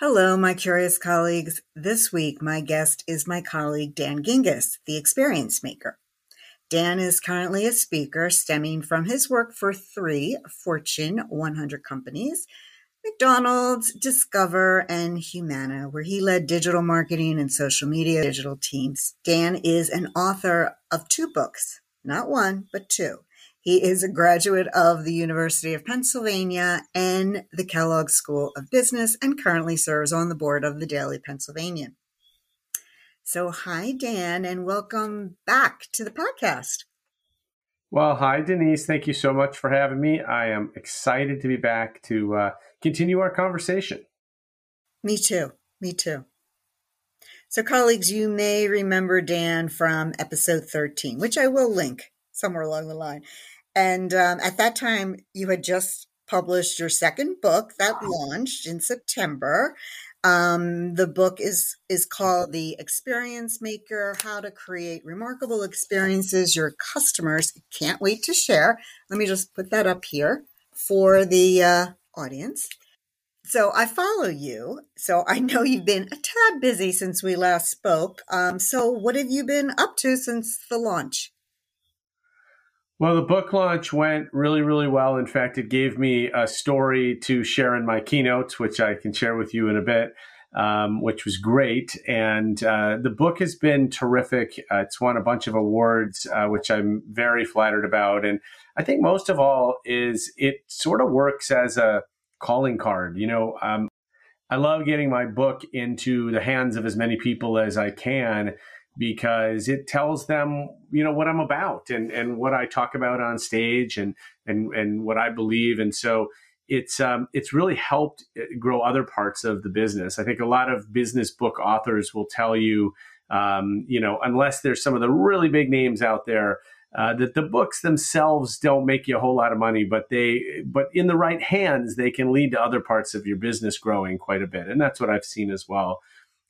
Hello, my curious colleagues. This week, my guest is my colleague Dan Gingiss, the experience maker. Dan is currently a speaker stemming from his work for three Fortune 100 companies McDonald's, Discover, and Humana, where he led digital marketing and social media digital teams. Dan is an author of two books, not one, but two. He is a graduate of the University of Pennsylvania and the Kellogg School of Business and currently serves on the board of the Daily Pennsylvanian. So, hi, Dan, and welcome back to the podcast. Well, hi, Denise. Thank you so much for having me. I am excited to be back to uh, continue our conversation. Me too. Me too. So, colleagues, you may remember Dan from episode 13, which I will link somewhere along the line. And um, at that time, you had just published your second book that launched in September. Um, the book is is called The Experience Maker: How to Create Remarkable Experiences Your Customers Can't Wait to Share. Let me just put that up here for the uh, audience. So I follow you. So I know you've been a tad busy since we last spoke. Um, so what have you been up to since the launch? Well, the book launch went really, really well. In fact, it gave me a story to share in my keynotes, which I can share with you in a bit, um, which was great. And uh, the book has been terrific. Uh, it's won a bunch of awards, uh, which I'm very flattered about. And I think most of all is it sort of works as a calling card. You know, um, I love getting my book into the hands of as many people as I can because it tells them you know what I'm about and and what I talk about on stage and and and what I believe and so it's um, it's really helped uh, grow other parts of the business. I think a lot of business book authors will tell you um, you know unless there's some of the really big names out there uh, that the books themselves don't make you a whole lot of money, but they but in the right hands they can lead to other parts of your business growing quite a bit, and that's what I've seen as well.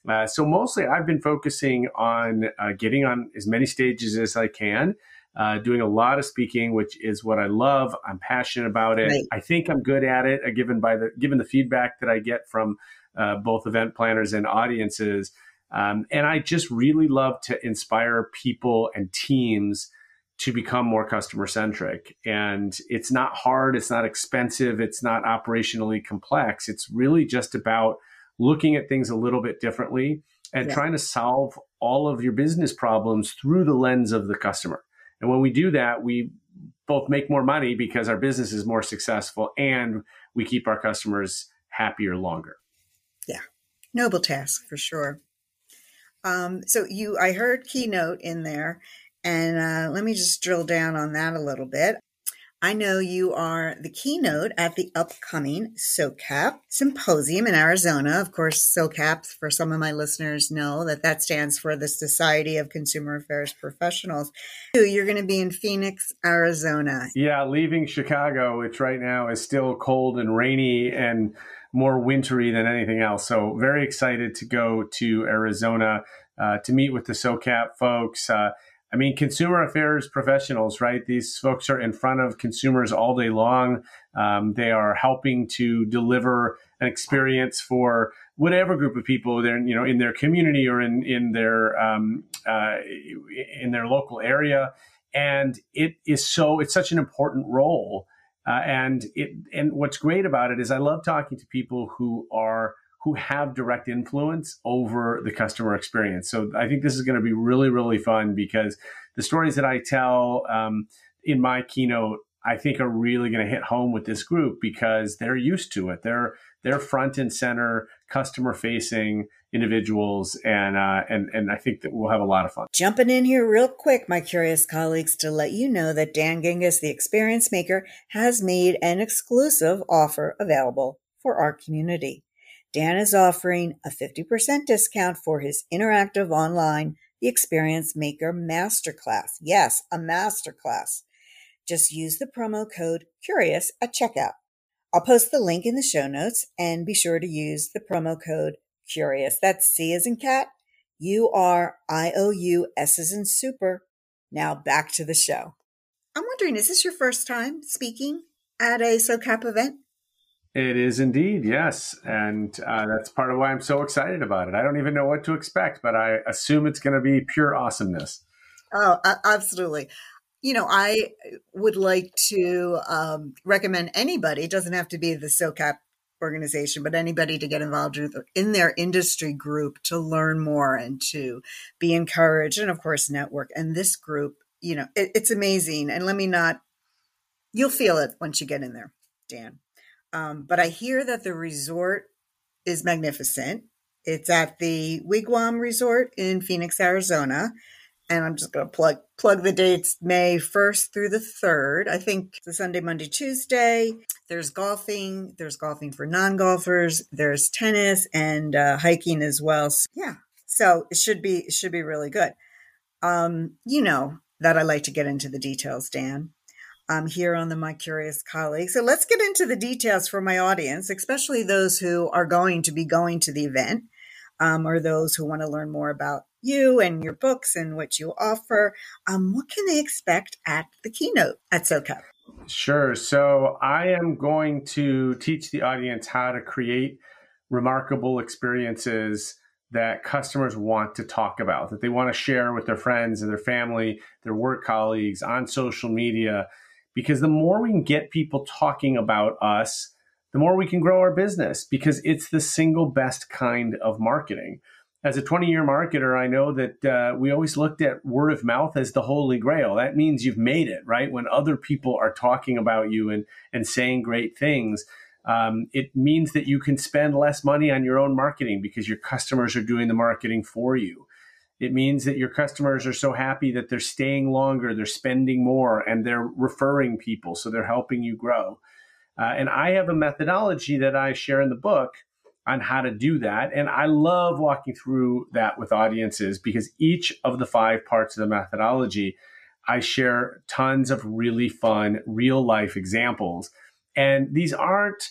Uh, so mostly I've been focusing on uh, getting on as many stages as I can, uh, doing a lot of speaking, which is what I love. I'm passionate about it. Right. I think I'm good at it, uh, given by the given the feedback that I get from uh, both event planners and audiences. Um, and I just really love to inspire people and teams to become more customer centric. And it's not hard, it's not expensive, it's not operationally complex. It's really just about looking at things a little bit differently and yeah. trying to solve all of your business problems through the lens of the customer. And when we do that, we both make more money because our business is more successful and we keep our customers happier longer. Yeah. Noble task for sure. Um, so you, I heard keynote in there, and uh, let me just drill down on that a little bit. I know you are the keynote at the upcoming SOCAP symposium in Arizona. Of course, SOCAP, for some of my listeners, know that that stands for the Society of Consumer Affairs Professionals. You're going to be in Phoenix, Arizona. Yeah, leaving Chicago, which right now is still cold and rainy and more wintry than anything else. So, very excited to go to Arizona uh, to meet with the SOCAP folks. Uh, I mean, consumer affairs professionals, right? These folks are in front of consumers all day long. Um, they are helping to deliver an experience for whatever group of people they're, you know, in their community or in in their um, uh, in their local area. And it is so it's such an important role. Uh, and it and what's great about it is I love talking to people who are who have direct influence over the customer experience. So I think this is going to be really, really fun because the stories that I tell um, in my keynote, I think are really going to hit home with this group because they're used to it. They're they're front and center, customer facing individuals, and uh, and and I think that we'll have a lot of fun. Jumping in here real quick, my curious colleagues, to let you know that Dan Gingiss, the experience maker, has made an exclusive offer available for our community. Dan is offering a 50% discount for his interactive online The Experience Maker Masterclass. Yes, a masterclass. Just use the promo code CURIOUS at checkout. I'll post the link in the show notes and be sure to use the promo code CURIOUS. That's C as in cat, U R I O U S as in super. Now back to the show. I'm wondering, is this your first time speaking at a SOCAP event? It is indeed, yes. And uh, that's part of why I'm so excited about it. I don't even know what to expect, but I assume it's going to be pure awesomeness. Oh, absolutely. You know, I would like to um, recommend anybody, it doesn't have to be the SOCAP organization, but anybody to get involved in their industry group to learn more and to be encouraged and, of course, network. And this group, you know, it, it's amazing. And let me not, you'll feel it once you get in there, Dan. Um, but I hear that the resort is magnificent. It's at the Wigwam Resort in Phoenix, Arizona. And I'm just going to plug plug the dates May 1st through the 3rd. I think the Sunday, Monday, Tuesday. There's golfing. There's golfing for non golfers. There's tennis and uh, hiking as well. So, yeah. So it should be it should be really good. Um, you know that I like to get into the details, Dan um, here on the My Curious Colleague. So let's get into the details for my audience, especially those who are going to be going to the event um, or those who want to learn more about you and your books and what you offer. Um, what can they expect at the keynote at SOCAP? Sure. So I am going to teach the audience how to create remarkable experiences that customers want to talk about, that they want to share with their friends and their family, their work colleagues on social media because the more we can get people talking about us, the more we can grow our business because it's the single best kind of marketing. As a 20 year marketer, I know that uh, we always looked at word of mouth as the holy grail. That means you've made it, right? When other people are talking about you and, and saying great things, um, it means that you can spend less money on your own marketing because your customers are doing the marketing for you. It means that your customers are so happy that they're staying longer, they're spending more, and they're referring people. So they're helping you grow. Uh, and I have a methodology that I share in the book on how to do that. And I love walking through that with audiences because each of the five parts of the methodology, I share tons of really fun real life examples. And these aren't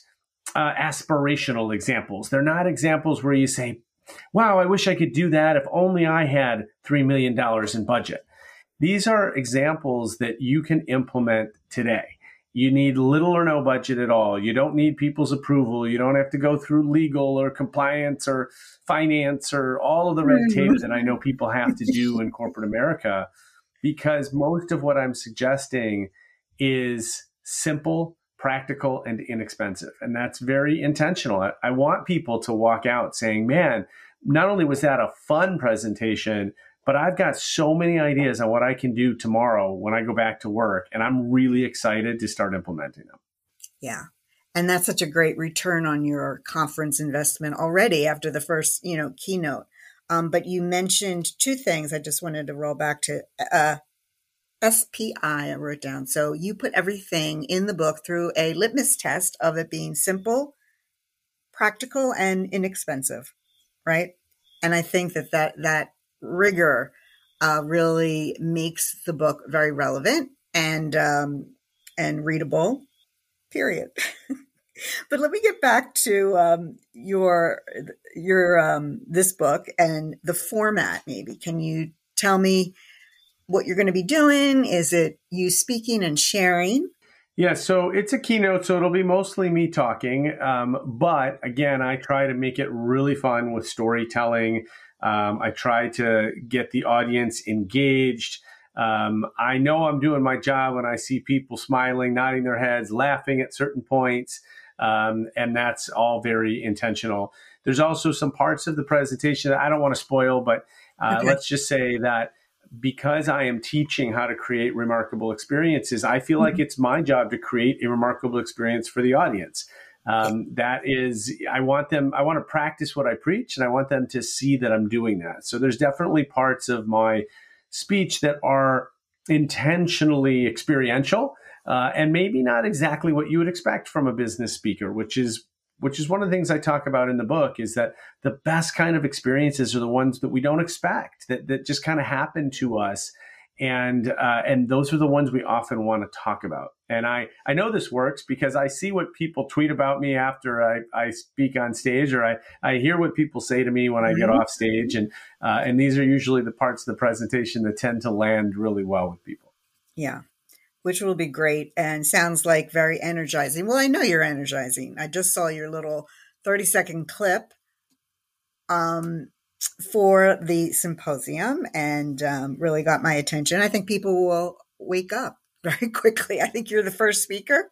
uh, aspirational examples. They're not examples where you say, wow, I wish I could do that if only I had $3 million in budget. These are examples that you can implement today. You need little or no budget at all. You don't need people's approval. You don't have to go through legal or compliance or finance or all of the red mm-hmm. tape that I know people have to do in corporate America because most of what I'm suggesting is simple, practical, and inexpensive. And that's very intentional. I, I want people to walk out saying, man, not only was that a fun presentation, but I've got so many ideas on what I can do tomorrow when I go back to work. And I'm really excited to start implementing them. Yeah. And that's such a great return on your conference investment already after the first, you know, keynote. Um, but you mentioned two things. I just wanted to roll back to uh, SPI. I wrote down. So you put everything in the book through a litmus test of it being simple, practical, and inexpensive right? And I think that that, that rigor uh, really makes the book very relevant and um, and readable. Period. but let me get back to um, your your um, this book and the format. Maybe can you tell me what you're going to be doing? Is it you speaking and sharing? Yeah, so it's a keynote, so it'll be mostly me talking. Um, but again, I try to make it really fun with storytelling. Um, I try to get the audience engaged. Um, I know I'm doing my job when I see people smiling, nodding their heads, laughing at certain points. Um, and that's all very intentional. There's also some parts of the presentation that I don't want to spoil, but uh, okay. let's just say that because I am teaching how to create remarkable experiences, I feel like mm-hmm. it's my job to create a remarkable experience for the audience. Um, that is, I want them, I want to practice what I preach and I want them to see that I'm doing that. So there's definitely parts of my speech that are intentionally experiential uh, and maybe not exactly what you would expect from a business speaker, which is which is one of the things I talk about in the book, is that the best kind of experiences are the ones that we don't expect, that, that just kind of happen to us. And uh, and those are the ones we often want to talk about. And I, I know this works because I see what people tweet about me after I, I speak on stage, or I, I hear what people say to me when I get mm-hmm. off stage. And uh, and these are usually the parts of the presentation that tend to land really well with people. Yeah, which will be great and sounds like very energizing. Well, I know you're energizing. I just saw your little 30 second clip um, for the symposium and um, really got my attention. I think people will wake up very quickly. I think you're the first speaker.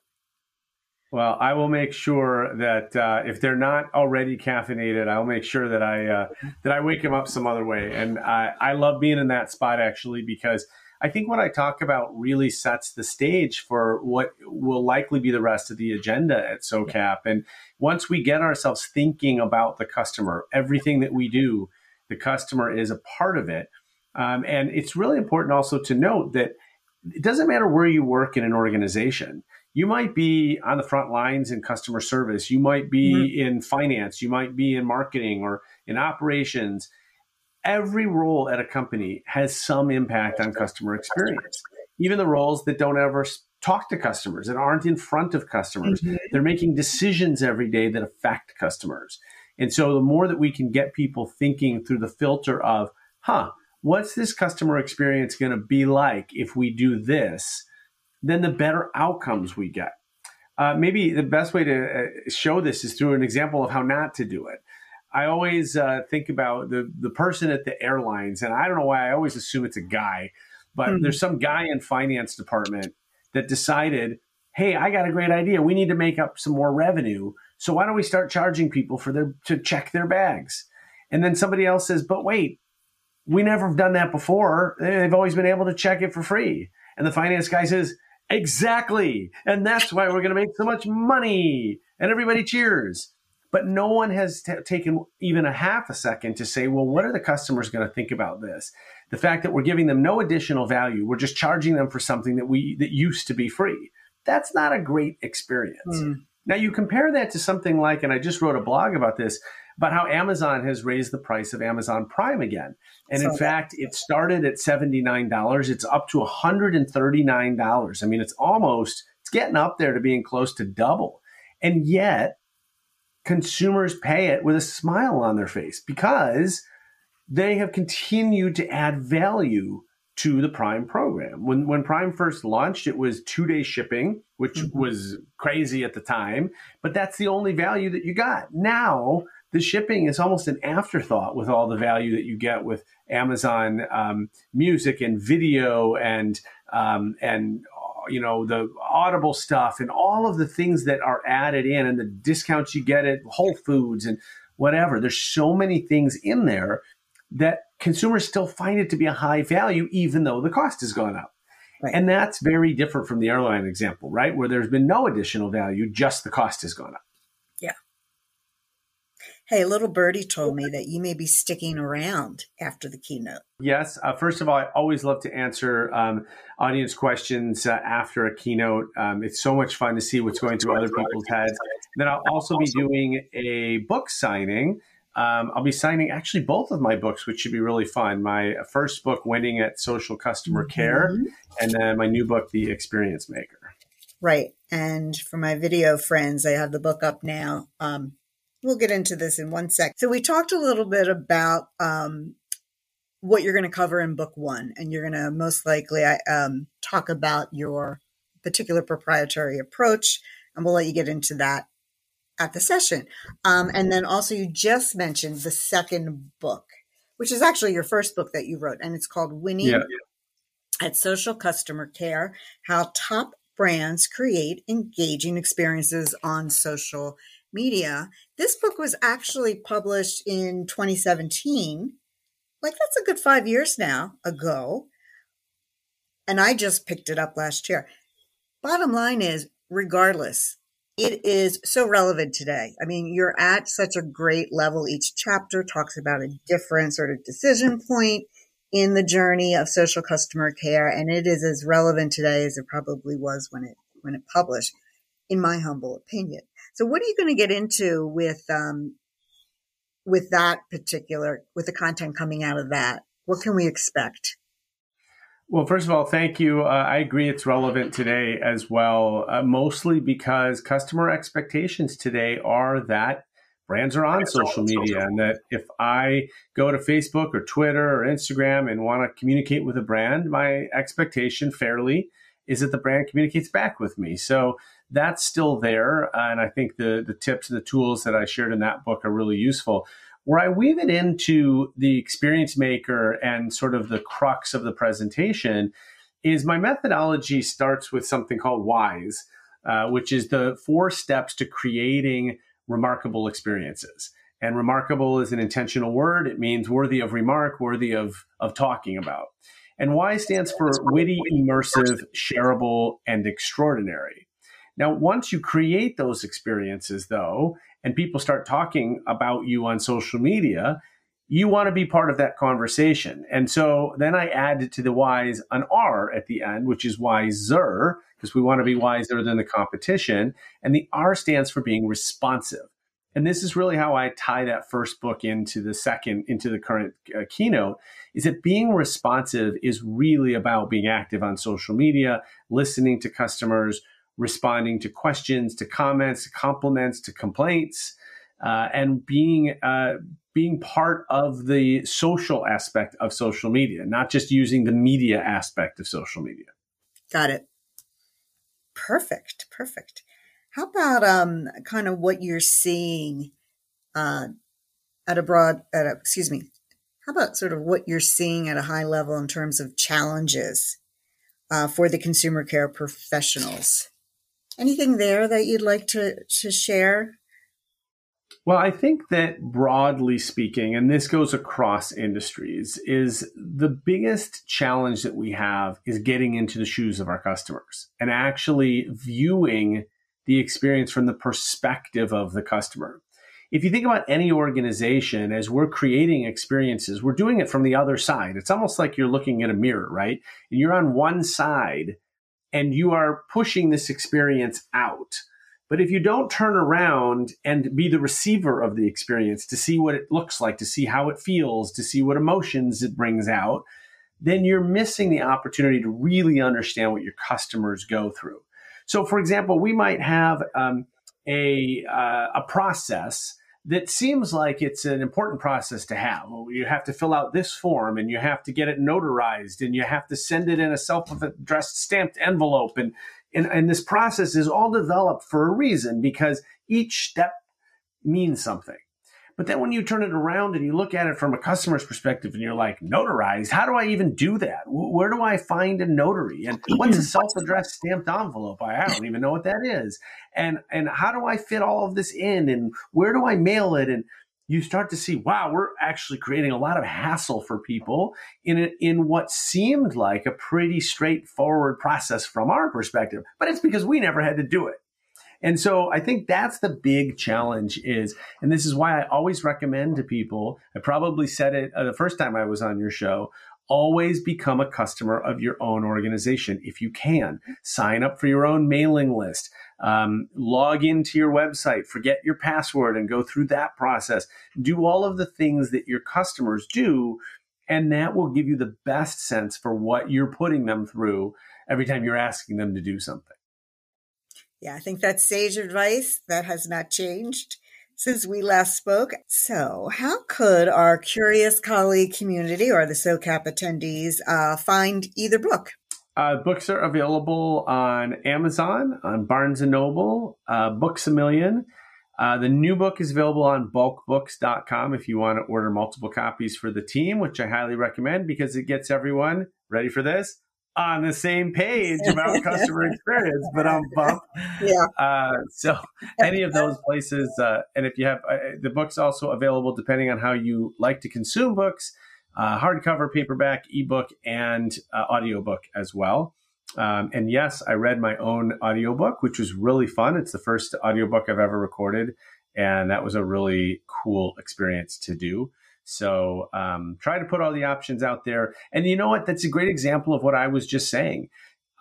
Well, I will make sure that uh, if they're not already caffeinated, I'll make sure that I uh, that I wake them up some other way. And I, I love being in that spot actually because I think what I talk about really sets the stage for what will likely be the rest of the agenda at SOCAP. And once we get ourselves thinking about the customer, everything that we do, the customer is a part of it. Um, and it's really important also to note that it doesn't matter where you work in an organization. You might be on the front lines in customer service. You might be mm-hmm. in finance. You might be in marketing or in operations every role at a company has some impact on customer experience. Even the roles that don't ever talk to customers and aren't in front of customers, mm-hmm. they're making decisions every day that affect customers. And so the more that we can get people thinking through the filter of, huh, what's this customer experience going to be like if we do this, then the better outcomes we get. Uh, maybe the best way to uh, show this is through an example of how not to do it. I always uh, think about the the person at the airlines, and I don't know why I always assume it's a guy, but mm-hmm. there's some guy in finance department that decided, hey, I got a great idea. We need to make up some more revenue, so why don't we start charging people for their to check their bags? And then somebody else says, but wait, we never have done that before. They've always been able to check it for free. And the finance guy says, exactly, and that's why we're going to make so much money. And everybody cheers. But no one has t- taken even a half a second to say, well, what are the customers going to think about this? The fact that we're giving them no additional value, we're just charging them for something that we that used to be free. That's not a great experience. Mm. Now you compare that to something like, and I just wrote a blog about this, about how Amazon has raised the price of Amazon Prime again. And so in fact, it started at $79. It's up to $139. I mean, it's almost, it's getting up there to being close to double. And yet, consumers pay it with a smile on their face because they have continued to add value to the Prime program. When when Prime first launched, it was two day shipping, which mm-hmm. was crazy at the time, but that's the only value that you got. Now the shipping is almost an afterthought with all the value that you get with Amazon um, Music and video and um, and you know the audible stuff and all of the things that are added in and the discounts you get at whole foods and whatever. There's so many things in there that consumers still find it to be a high value even though the cost has gone up. Right. and that's very different from the airline example right? Where there's been no additional value just the cost has gone up Hey, little birdie told me that you may be sticking around after the keynote. Yes. Uh, first of all, I always love to answer um, audience questions uh, after a keynote. Um, it's so much fun to see what's going through other people's heads. Then I'll also be doing a book signing. Um, I'll be signing actually both of my books, which should be really fun. My first book, Winning at Social Customer Care, mm-hmm. and then my new book, The Experience Maker. Right. And for my video friends, I have the book up now. Um, We'll get into this in one sec. So we talked a little bit about um, what you're going to cover in book one, and you're going to most likely um, talk about your particular proprietary approach, and we'll let you get into that at the session. Um, and then also, you just mentioned the second book, which is actually your first book that you wrote, and it's called Winning yeah. at Social Customer Care How Top Brands Create Engaging Experiences on Social Media. This book was actually published in 2017. Like that's a good five years now ago. And I just picked it up last year. Bottom line is, regardless, it is so relevant today. I mean, you're at such a great level. Each chapter talks about a different sort of decision point in the journey of social customer care, and it is as relevant today as it probably was when it when it published, in my humble opinion. So, what are you going to get into with um, with that particular with the content coming out of that? What can we expect? Well, first of all, thank you. Uh, I agree it's relevant today as well, uh, mostly because customer expectations today are that brands are on social media and that if I go to Facebook or Twitter or Instagram and want to communicate with a brand, my expectation fairly is that the brand communicates back with me. So that's still there. And I think the, the tips and the tools that I shared in that book are really useful where I weave it into the experience maker and sort of the crux of the presentation is my methodology starts with something called WISE, uh, which is the four steps to creating remarkable experiences. And remarkable is an intentional word. It means worthy of remark, worthy of, of talking about. And Y stands for witty, immersive, shareable, and extraordinary. Now, once you create those experiences, though, and people start talking about you on social media, you want to be part of that conversation. And so then I added to the wise an R at the end, which is wiser, because we want to be wiser than the competition. And the R stands for being responsive. And this is really how I tie that first book into the second, into the current uh, keynote, is that being responsive is really about being active on social media, listening to customers, responding to questions, to comments, to compliments, to complaints, uh, and being uh, being part of the social aspect of social media, not just using the media aspect of social media. Got it. Perfect. Perfect. How about um, kind of what you're seeing uh, at a broad, at a, excuse me, how about sort of what you're seeing at a high level in terms of challenges uh, for the consumer care professionals? Anything there that you'd like to, to share? Well, I think that broadly speaking, and this goes across industries, is the biggest challenge that we have is getting into the shoes of our customers and actually viewing the experience from the perspective of the customer. If you think about any organization, as we're creating experiences, we're doing it from the other side. It's almost like you're looking at a mirror, right? And you're on one side and you are pushing this experience out. But if you don't turn around and be the receiver of the experience to see what it looks like, to see how it feels, to see what emotions it brings out, then you're missing the opportunity to really understand what your customers go through. So, for example, we might have um, a, uh, a process that seems like it's an important process to have. You have to fill out this form and you have to get it notarized and you have to send it in a self-addressed stamped envelope. And, and, and this process is all developed for a reason because each step means something. But then when you turn it around and you look at it from a customer's perspective and you're like, notarized, how do I even do that? Where do I find a notary? And what's a self-addressed stamped envelope? I don't even know what that is. And and how do I fit all of this in? And where do I mail it? And you start to see, wow, we're actually creating a lot of hassle for people in a, in what seemed like a pretty straightforward process from our perspective. But it's because we never had to do it. And so I think that's the big challenge is, and this is why I always recommend to people, I probably said it uh, the first time I was on your show, always become a customer of your own organization if you can. Sign up for your own mailing list. Um, log into your website, forget your password and go through that process. Do all of the things that your customers do. And that will give you the best sense for what you're putting them through every time you're asking them to do something. Yeah, I think that's sage advice. That has not changed since we last spoke. So, how could our curious colleague community or the SOCAP attendees uh, find either book? Uh, books are available on Amazon, on Barnes and Noble, uh, Books a Million. Uh, the new book is available on bulkbooks.com if you want to order multiple copies for the team, which I highly recommend because it gets everyone ready for this on the same page about customer experience, but on bump. Yeah. Uh, so any of those places, uh, and if you have uh, the books also available depending on how you like to consume books, uh, hardcover, paperback, ebook, and uh, audiobook as well. Um, and yes, I read my own audiobook, which was really fun. It's the first audiobook I've ever recorded, and that was a really cool experience to do. So um, try to put all the options out there. And you know what? That's a great example of what I was just saying.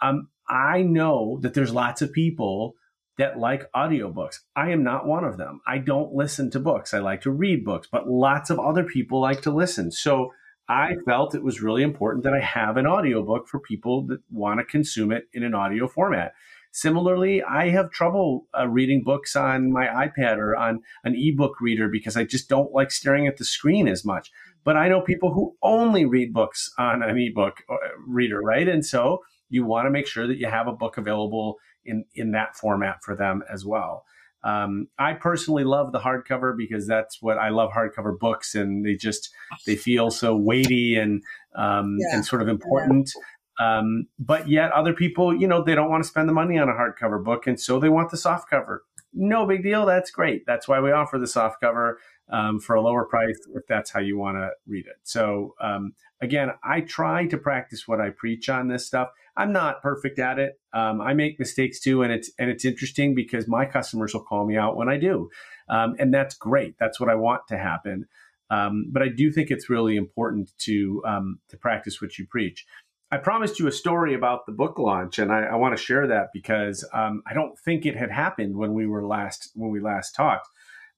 Um, I know that there's lots of people that like audiobooks. I am not one of them. I don't listen to books. I like to read books, but lots of other people like to listen. So I felt it was really important that I have an audiobook for people that want to consume it in an audio format. Similarly, I have trouble uh, reading books on my iPad or on an ebook reader because I just don't like staring at the screen as much. But I know people who only read books on an ebook uh, reader, right? And so you want to make sure that you have a book available in in that format for them as well. Um, I personally love the hardcover because that's what I love hardcover books, and they just they feel so weighty and um, yeah. and sort of important. Um, but yet, other people, you know, they don't want to spend the money on a hardcover book, and so they want the soft cover. No big deal. That's great. That's why we offer the soft cover um, for a lower price if that's how you want to read it. So um, again, I try to practice what I preach on this stuff. I'm not perfect at it. Um, I make mistakes too, and it's and it's interesting because my customers will call me out when I do, um, and that's great. That's what I want to happen. Um, but I do think it's really important to to practice what you preach. I promised you a story about the book launch, and I, I want to share that because um, I don't think it had happened when we were last when we last talked.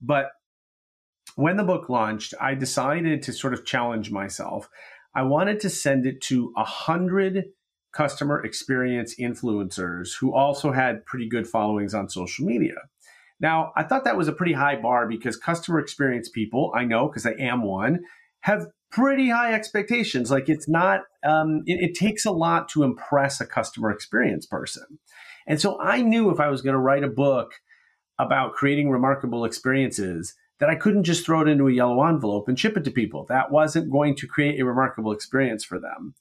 But when the book launched, I decided to sort of challenge myself. I wanted to send it to a hundred customer experience influencers who also had pretty good followings on social media. Now, I thought that was a pretty high bar because customer experience people, I know because I am one, have pretty high expectations. Like it's not, um, it, it takes a lot to impress a customer experience person. And so I knew if I was going to write a book about creating remarkable experiences, that I couldn't just throw it into a yellow envelope and ship it to people. That wasn't going to create a remarkable experience for them.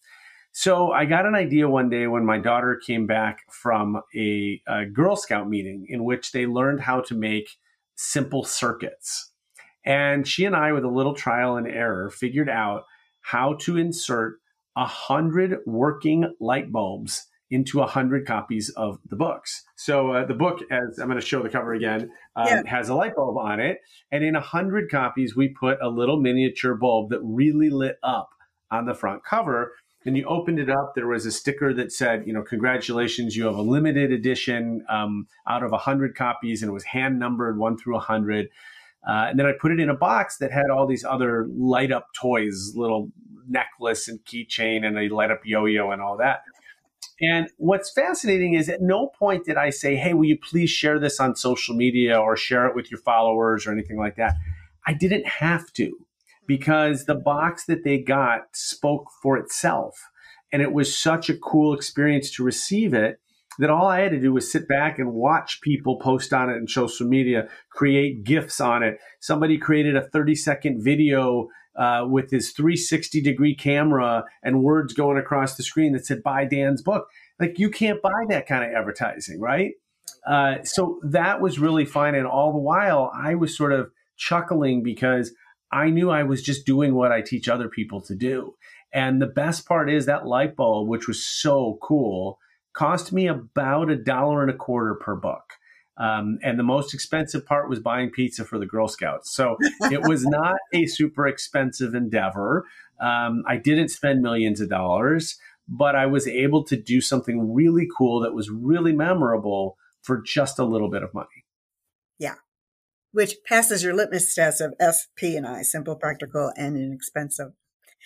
So I got an idea one day when my daughter came back from a, a Girl Scout meeting in which they learned how to make simple circuits. And she and I, with a little trial and error, figured out how to insert a hundred working light bulbs into a hundred copies of the books. So uh, the book, as I'm going to show the cover again, um, yeah. has a light bulb on it, and in a hundred copies, we put a little miniature bulb that really lit up on the front cover. And you opened it up, there was a sticker that said, you know, congratulations, you have a limited edition um, out of a hundred copies, and it was hand numbered one through a hundred. Uh, and then I put it in a box that had all these other light up toys, little necklace and keychain, and a light up yo yo and all that. And what's fascinating is at no point did I say, hey, will you please share this on social media or share it with your followers or anything like that. I didn't have to because the box that they got spoke for itself. And it was such a cool experience to receive it that all I had to do was sit back and watch people post on it in social media, create GIFs on it. Somebody created a 30 second video uh, with his 360 degree camera and words going across the screen that said buy dan's book. Like you can't buy that kind of advertising right? Uh, so that was really fun and all the while i was sort of chuckling because i knew i was just doing what i teach other people to do. And the best part is that light bulb which was so cool cost me about a dollar and a quarter per book um, and the most expensive part was buying pizza for the Girl Scouts. So it was not a super expensive endeavor. Um, I didn't spend millions of dollars, but I was able to do something really cool that was really memorable for just a little bit of money. Yeah. Which passes your litmus test of SP and I, simple, practical, and inexpensive.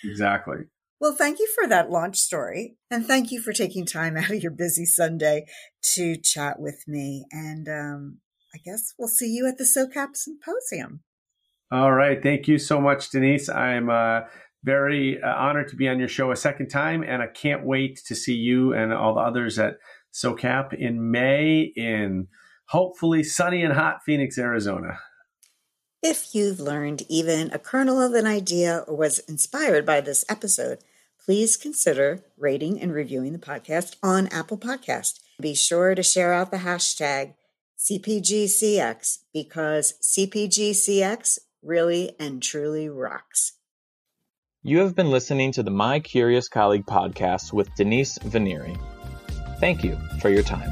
Exactly. Well, thank you for that launch story. And thank you for taking time out of your busy Sunday to chat with me. And um, I guess we'll see you at the SOCAP Symposium. All right. Thank you so much, Denise. I'm uh, very uh, honored to be on your show a second time. And I can't wait to see you and all the others at SOCAP in May in hopefully sunny and hot Phoenix, Arizona. If you've learned even a kernel of an idea or was inspired by this episode, please consider rating and reviewing the podcast on Apple Podcast. Be sure to share out the hashtag CPGCX because CPGCX really and truly rocks. You have been listening to the My Curious Colleague podcast with Denise Venneri. Thank you for your time.